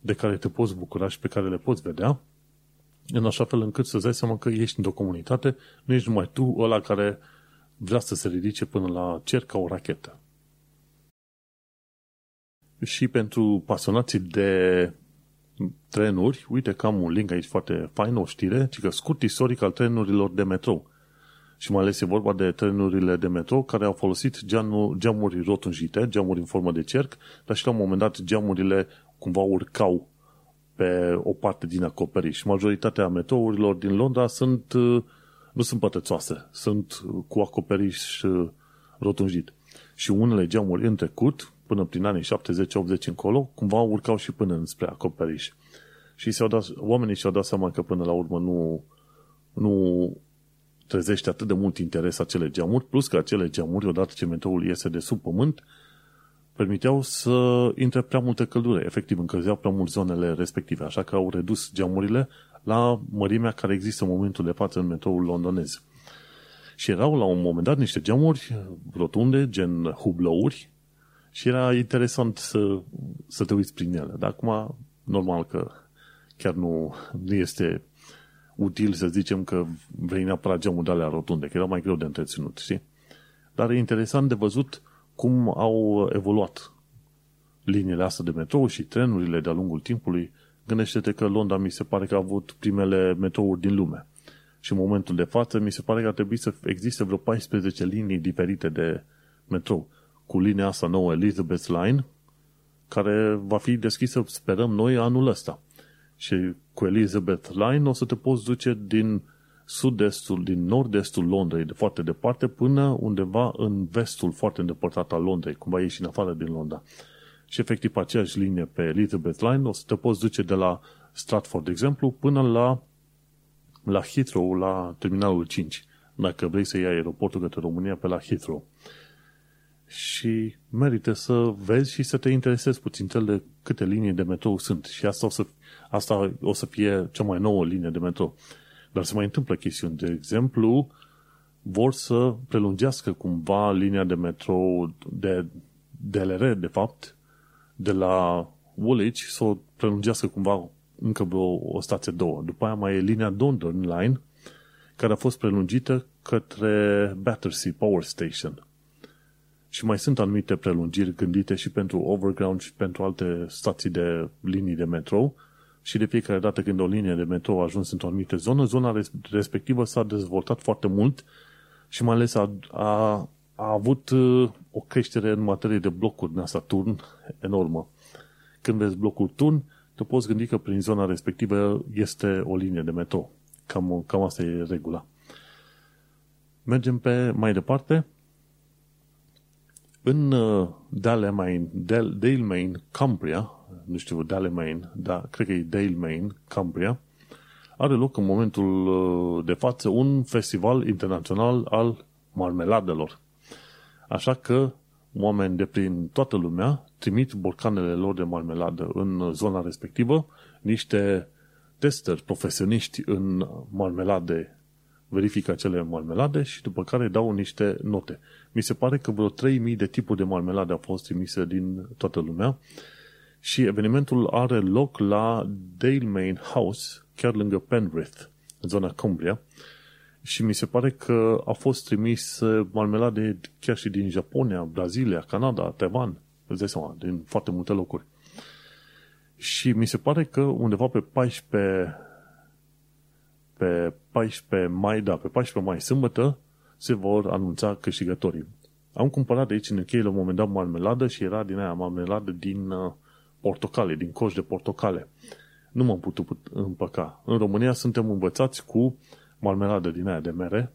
S2: de care te poți bucura și pe care le poți vedea, în așa fel încât să-ți dai seama că ești într-o comunitate, nu ești numai tu ăla care vrea să se ridice până la cer ca o rachetă și pentru pasionații de trenuri, uite că am un link aici foarte fain, o știre, ci că scurt istoric al trenurilor de metrou. Și mai ales e vorba de trenurile de metrou care au folosit geamuri, geamuri rotunjite, geamuri în formă de cerc, dar și la un moment dat geamurile cumva urcau pe o parte din acoperiș. Majoritatea metrourilor din Londra sunt, nu sunt pătățoase, sunt cu acoperiș rotunjit. Și unele geamuri în trecut, până prin anii 70-80 încolo, cumva urcau și până înspre acoperiș. Și s-au dat, oamenii și-au dat seama că până la urmă nu, nu trezește atât de mult interes acele geamuri, plus că acele geamuri, odată ce meteorul iese de sub pământ, permiteau să intre prea multă căldură, efectiv încălzeau prea mult zonele respective, așa că au redus geamurile la mărimea care există în momentul de față în metroul londonez. Și erau la un moment dat niște geamuri rotunde, gen hublouri, și era interesant să, să te uiți prin ele. Dar acum, normal că chiar nu, nu este util să zicem că vrei neapărat geamul de alea rotunde, că era mai greu de întreținut, știi? Dar e interesant de văzut cum au evoluat liniile astea de metrou și trenurile de-a lungul timpului. Gândește-te că Londra mi se pare că a avut primele metrouri din lume. Și în momentul de față mi se pare că ar trebui să existe vreo 14 linii diferite de metrou cu linia asta nouă, Elizabeth Line, care va fi deschisă, sperăm noi, anul ăsta. Și cu Elizabeth Line o să te poți duce din sud-estul, din nord-estul Londrei, de foarte departe, până undeva în vestul foarte îndepărtat al Londrei, cumva ieși în afară din Londra. Și efectiv pe aceeași linie pe Elizabeth Line o să te poți duce de la Stratford, de exemplu, până la, la Heathrow, la terminalul 5, dacă vrei să iei aeroportul către România pe la Heathrow. Și merită să vezi și să te interesezi puțin de câte linii de metrou sunt. Și asta o să, asta o să fie cea mai nouă linie de metrou. Dar se mai întâmplă chestiuni. De exemplu, vor să prelungească cumva linia de metrou de DLR, de fapt, de la Woolwich, să o prelungească cumva încă vreo o stație două. După aia mai e linia Dondon Line, care a fost prelungită către Battersea Power Station. Și mai sunt anumite prelungiri gândite și pentru overground și pentru alte stații de linii de metrou, și de fiecare dată când o linie de metrou a ajuns într-o anumită zonă, zona respectivă s-a dezvoltat foarte mult și mai ales a, a, a avut uh, o creștere în materie de blocuri din asta turn enormă. Când vezi blocul turn, te poți gândi că prin zona respectivă este o linie de metrou. Cam, cam asta e regula. Mergem pe mai departe. În uh, Dalemain, Dalemain, Cumbria, nu știu, Dalemain, dar cred că e Dalemain, Cumbria, are loc în momentul uh, de față un festival internațional al marmeladelor. Așa că oameni de prin toată lumea trimit borcanele lor de marmeladă în zona respectivă, niște testeri profesioniști în marmelade verifică acele marmelade și după care dau niște note. Mi se pare că vreo 3000 de tipuri de marmelade au fost trimise din toată lumea și evenimentul are loc la Dale Main House, chiar lângă Penrith, în zona Cumbria, și mi se pare că a fost trimis marmelade chiar și din Japonia, Brazilia, Canada, Taiwan, îți dai seama, din foarte multe locuri. Și mi se pare că undeva pe 14 pe 14 mai, da, pe 14 mai, sâmbătă, se vor anunța câștigătorii. Am cumpărat de aici în UK la un moment dat marmeladă și era din aia marmeladă din uh, portocale, din coș de portocale. Nu m-am putut împăca. În România suntem învățați cu marmeladă din aia de mere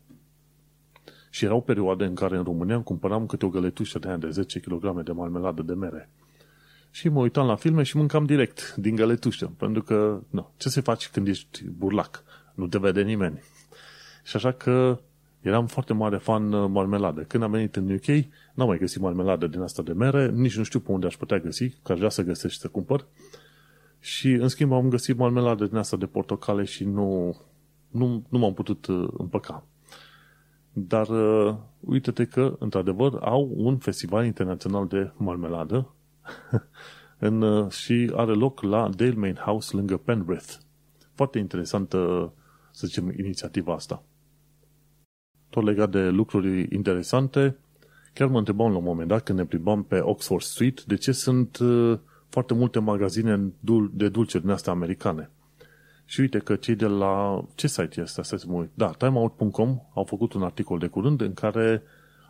S2: și erau perioade în care în România cumpăram câte o găletușă de aia de 10 kg de marmeladă de mere. Și mă uitam la filme și mâncam direct din găletușă, pentru că, nu, ce să faci când ești burlac? Nu te vede nimeni. Și așa că eram foarte mare fan uh, marmeladă. Când am venit în UK, n-am mai găsit marmeladă din asta de mere, nici nu știu pe unde aș putea găsi, că aș vrea să găsesc și să cumpăr. Și, în schimb, am găsit marmeladă din asta de portocale și nu, nu, nu m-am putut uh, împăca. Dar uh, uite-te că, într-adevăr, au un festival internațional de marmeladă în, uh, și are loc la Dale Main House lângă Penrith. Foarte interesantă, să zicem, inițiativa asta. Tot legat de lucruri interesante, chiar mă întrebam la un moment dat când ne plimbam pe Oxford Street de ce sunt uh, foarte multe magazine de dulciuri din astea americane. Și uite că cei de la... Ce site este? Să mă uit. Da, timeout.com au făcut un articol de curând în care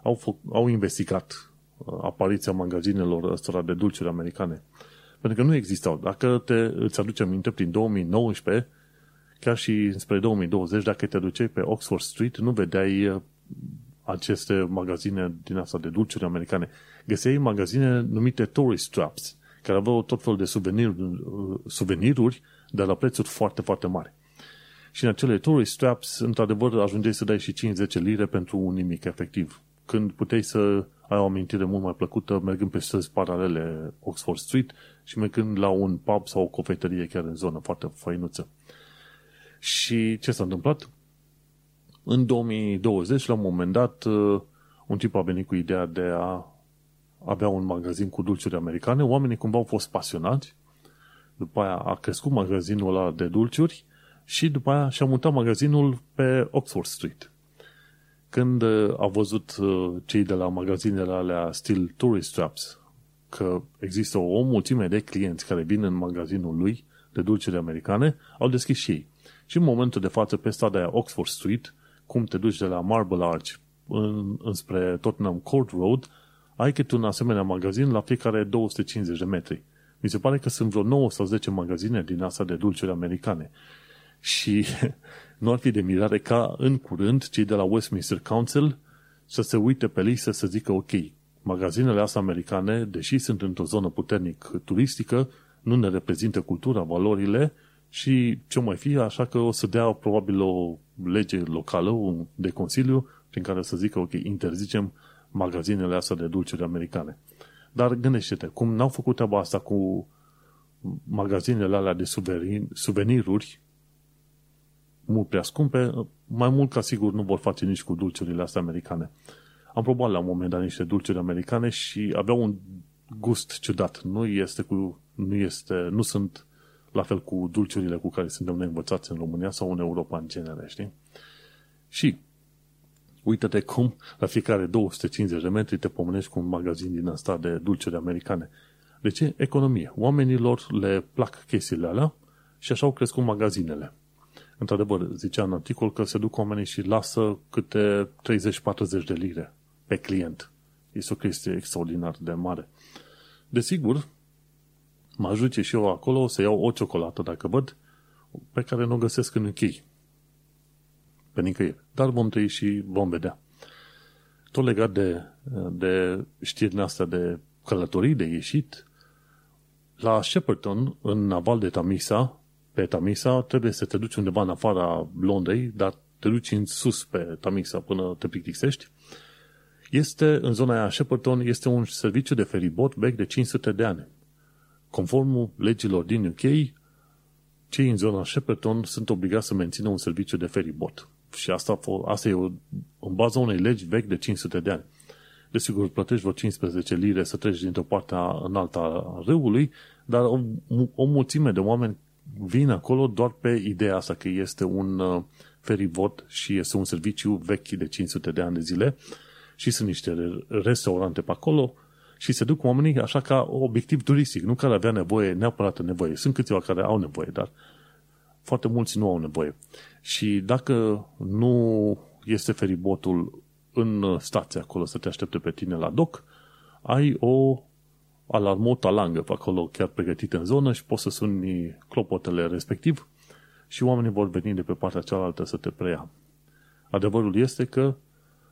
S2: au, fă, au investigat uh, apariția magazinelor ăstora de dulciuri americane. Pentru că nu existau. Dacă te, îți aduce aminte, prin 2019, chiar și spre 2020, dacă te duceai pe Oxford Street, nu vedeai uh, aceste magazine din asta de dulciuri americane. Găseai magazine numite tourist traps, care aveau tot felul de suveniruri, uh, suveniruri dar la prețuri foarte, foarte mari. Și în acele tourist traps, într-adevăr, ajungeai să dai și 5-10 lire pentru un nimic, efectiv. Când puteai să ai o amintire mult mai plăcută mergând pe străzi paralele Oxford Street și mergând la un pub sau o cofetărie chiar în zonă, foarte făinuță. Și ce s-a întâmplat? În 2020, la un moment dat, un tip a venit cu ideea de a avea un magazin cu dulciuri americane. Oamenii cumva au fost pasionați după aia a crescut magazinul ăla de dulciuri și după aia și-a mutat magazinul pe Oxford Street. Când uh, a văzut uh, cei de la magazinele alea Steel Tourist Traps că există o mulțime de clienți care vin în magazinul lui de dulciuri americane, au deschis și ei. Și în momentul de față, pe strada aia Oxford Street, cum te duci de la Marble Arch în, înspre Tottenham Court Road, ai câte un asemenea magazin la fiecare 250 de metri. Mi se pare că sunt vreo 9 sau 10 magazine din asta de dulciuri americane. Și nu ar fi de mirare ca în curând cei de la Westminster Council să se uite pe listă să zică ok, magazinele astea americane, deși sunt într-o zonă puternic turistică, nu ne reprezintă cultura, valorile și ce mai fi, așa că o să dea probabil o lege locală un, de consiliu prin care să zică, ok, interzicem magazinele astea de dulciuri americane. Dar gândește-te, cum n-au făcut treaba asta cu magazinele alea de suveniruri mult prea scumpe, mai mult ca sigur nu vor face nici cu dulciurile astea americane. Am probat la un moment dat niște dulciuri americane și aveau un gust ciudat. Nu este cu, nu este, nu sunt la fel cu dulciurile cu care suntem noi învățați în România sau în Europa în genere, știi? Și Uită-te cum la fiecare 250 de metri te pomenești cu un magazin din asta de dulciuri americane. De ce? Economie. Oamenilor le plac chestiile alea și așa au crescut magazinele. Într-adevăr, zicea în articol că se duc oamenii și lasă câte 30-40 de lire pe client. Este o chestie extraordinar de mare. Desigur, mă ajunge și eu acolo să iau o ciocolată, dacă văd, pe care nu o găsesc în UK pe nicăieri. Dar vom trăi și vom vedea. Tot legat de, de știrile astea de călătorii, de ieșit, la Shepperton, în naval de Tamisa, pe Tamisa, trebuie să te duci undeva în afara Londrei, dar te duci în sus pe Tamisa până te plictisești. Este, în zona aia Shepperton, este un serviciu de feribot vechi de 500 de ani. Conform legilor din UK, cei în zona Shepperton sunt obligați să mențină un serviciu de feribot. Și asta, asta e o, în baza unei legi vechi de 500 de ani. Desigur, plătești vreo 15 lire să treci dintr-o parte în alta a râului, dar o, o mulțime de oameni vin acolo doar pe ideea asta că este un uh, feribot și este un serviciu vechi de 500 de ani de zile și sunt niște restaurante pe acolo și se duc oamenii așa ca obiectiv turistic, nu care avea nevoie, neapărat nevoie. Sunt câțiva care au nevoie, dar foarte mulți nu au nevoie. Și dacă nu este feribotul în stație acolo să te aștepte pe tine la doc, ai o alarmotă langă pe acolo chiar pregătită în zonă și poți să suni clopotele respectiv și oamenii vor veni de pe partea cealaltă să te preia. Adevărul este că,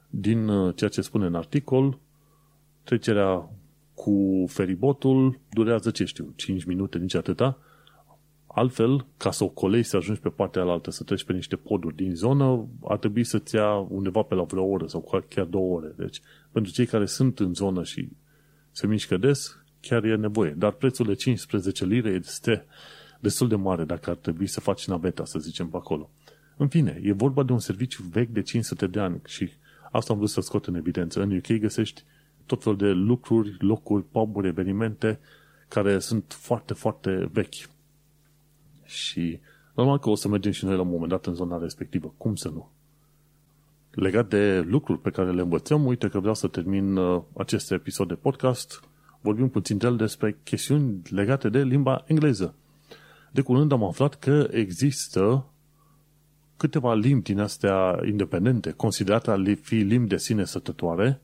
S2: din ceea ce spune în articol, trecerea cu feribotul durează, ce știu, 5 minute, nici atâta, Altfel, ca să o colei să ajungi pe partea alaltă, să treci pe niște poduri din zonă, ar trebui să-ți ia undeva pe la vreo oră sau chiar două ore. Deci, pentru cei care sunt în zonă și se mișcă des, chiar e nevoie. Dar prețul de 15 lire este destul de mare dacă ar trebui să faci naveta, să zicem, pe acolo. În fine, e vorba de un serviciu vechi de 500 de ani și asta am vrut să scot în evidență. În UK găsești tot fel de lucruri, locuri, puburi, evenimente care sunt foarte, foarte vechi. Și normal că o să mergem și noi la un moment dat în zona respectivă. Cum să nu? Legat de lucruri pe care le învățăm, uite că vreau să termin uh, acest episod de podcast. Vorbim puțin de el despre chestiuni legate de limba engleză. De curând am aflat că există câteva limbi din astea independente, considerate a fi limbi de sine sătătoare,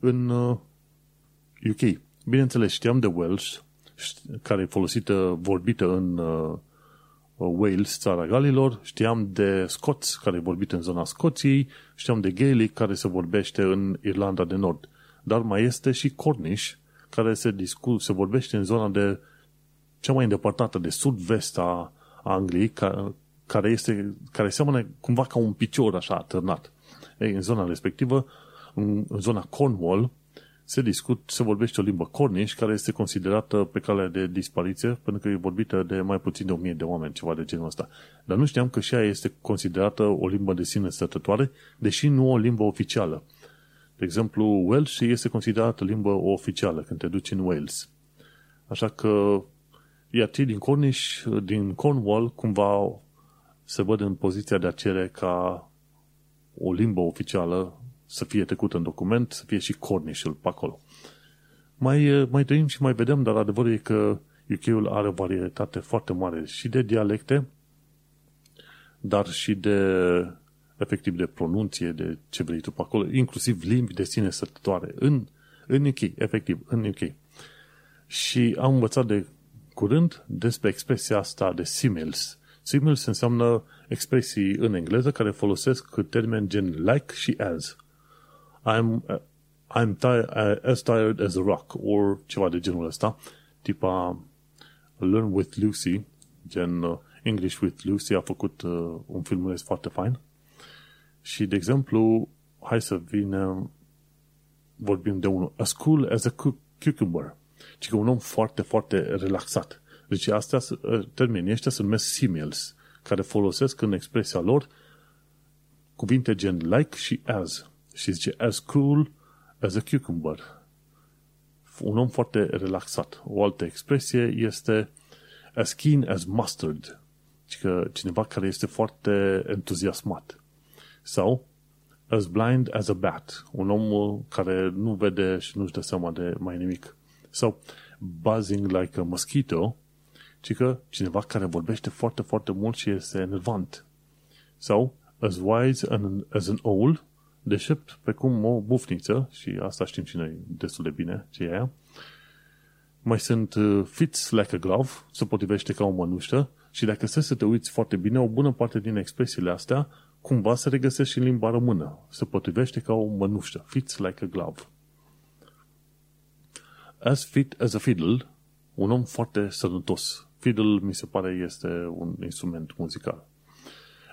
S2: în UK. Uh, Bineînțeles, știam de Welsh, care e folosită, vorbită în uh, Wales, țara Galilor, știam de scoți, care e vorbit în zona Scoției, știam de Gaelic, care se vorbește în Irlanda de Nord. Dar mai este și Cornish, care se, discu- se vorbește în zona de cea mai îndepărtată, de sud-vest a Angliei, ca, care, este, care seamănă cumva ca un picior așa atârnat. Ei, în zona respectivă, în, în zona Cornwall, se discut, se vorbește o limbă Cornish, care este considerată pe cale de dispariție, pentru că e vorbită de mai puțin de 1000 de oameni, ceva de genul ăsta. Dar nu știam că și ea este considerată o limbă de sine stătătoare, deși nu o limbă oficială. De exemplu, Welsh este considerată limbă oficială când te duci în Wales. Așa că iar cei din Cornish, din Cornwall, cumva se văd în poziția de a cere ca o limbă oficială să fie trecut în document, să fie și Cornishul pe acolo. Mai, eh, mai trăim și mai vedem, dar adevărul e că UK-ul are o varietate foarte mare și de dialecte, dar și de efectiv de pronunție, de ce vrei tu pe acolo, inclusiv limbi de sine sătătoare în, în UK, efectiv, în UK. Și am învățat de curând despre expresia asta de simils. Simils înseamnă expresii în engleză care folosesc termeni gen like și as. I'm, uh, I'm tired, uh, as tired as a rock, or ceva de genul ăsta, tipa Learn with Lucy, gen uh, English with Lucy a făcut uh, un filmuleț foarte fain. Și, de exemplu, hai să vină, vorbim de unul, as cool as a cucumber. Ci că un om foarte, foarte relaxat. Deci astea, uh, termenii ăștia se numesc similes, care folosesc în expresia lor cuvinte gen like și as. Și zice as cool as a cucumber. Un om foarte relaxat. O altă expresie este as keen as mustard. Că cineva care este foarte entuziasmat. Sau as blind as a bat. Un om care nu vede și nu-și dă seama de mai nimic. Sau buzzing like a mosquito, ci că cineva care vorbește foarte, foarte mult și este enervant. Sau as wise as an owl, deșept pe cum o bufniță, și asta știm și noi destul de bine ce e aia. Mai sunt uh, fits like a glove, se potrivește ca o mănuștă, și dacă să să te uiți foarte bine, o bună parte din expresiile astea cumva se regăsesc și în limba română. Se potrivește ca o mănuștă. Fits like a glove. As fit as a fiddle, un om foarte sănătos. Fiddle mi se pare este un instrument muzical.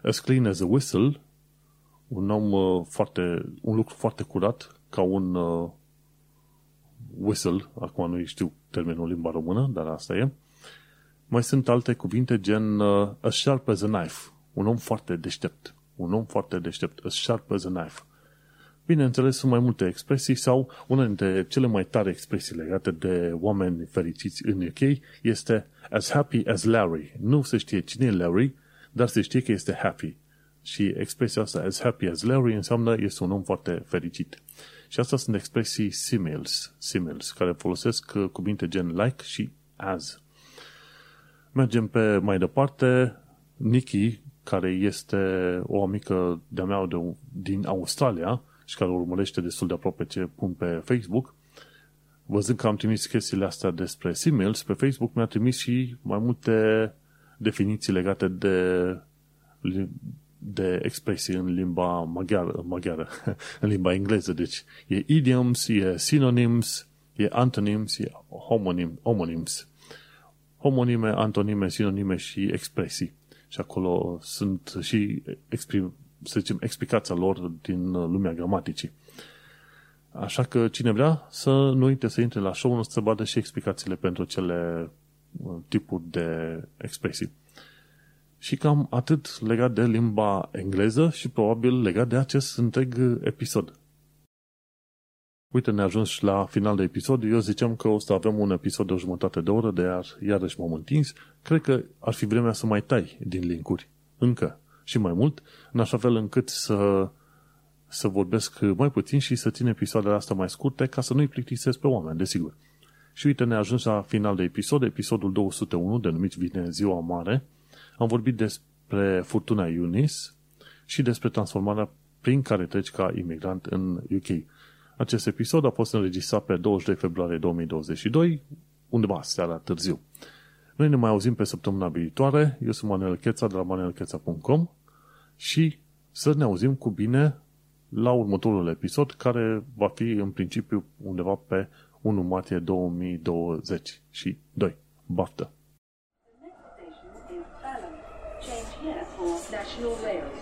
S2: As clean as a whistle, un om uh, foarte, un lucru foarte curat, ca un uh, whistle, acum nu știu termenul limba română, dar asta e. Mai sunt alte cuvinte gen uh, as sharp as a knife, un om foarte deștept. Un om foarte deștept, as sharp as a knife. Bineînțeles, sunt mai multe expresii sau una dintre cele mai tare expresii legate de oameni fericiți în UK este as happy as Larry. Nu se știe cine e Larry, dar se știe că este happy. Și expresia asta, as happy as Larry, înseamnă este un om foarte fericit. Și asta sunt expresii similes, similes care folosesc uh, cuvinte gen like și as. Mergem pe mai departe. Nikki, care este o amică de-a mea de, din Australia și care urmărește destul de aproape ce pun pe Facebook, văzând că am trimis chestiile astea despre similes pe Facebook, mi-a trimis și mai multe definiții legate de, de expresii în limba maghiară, maghiară în limba engleză. Deci e idioms, e synonyms, e antonyms, e homonym, homonyms. Homonime, antonime, sinonime și expresii. Și acolo sunt și exprim, să zicem, explicația lor din lumea gramaticii. Așa că cine vrea să nu uite să intre la show să vadă și explicațiile pentru cele uh, tipuri de expresii. Și cam atât legat de limba engleză și probabil legat de acest întreg episod. Uite, ne ajuns la final de episod. Eu ziceam că o să avem un episod de o jumătate de oră, de iar iarăși m-am întins. Cred că ar fi vremea să mai tai din linkuri. Încă. Și mai mult, în așa fel încât să, să vorbesc mai puțin și să țin episoadele astea mai scurte ca să nu-i plictisesc pe oameni, desigur. Și uite, ne ajuns la final de episod, episodul 201, denumit Vine Ziua Mare. Am vorbit despre furtuna Eunice și despre transformarea prin care treci ca imigrant în UK. Acest episod a fost înregistrat pe 22 februarie 2022, undeva seara târziu. Noi ne mai auzim pe săptămâna viitoare. Eu sunt Manuel Cheța de la manuelcheța.com și să ne auzim cu bine la următorul episod, care va fi în principiu undeva pe 1 martie 2022. Baftă!
S1: Change here for National Rail Services.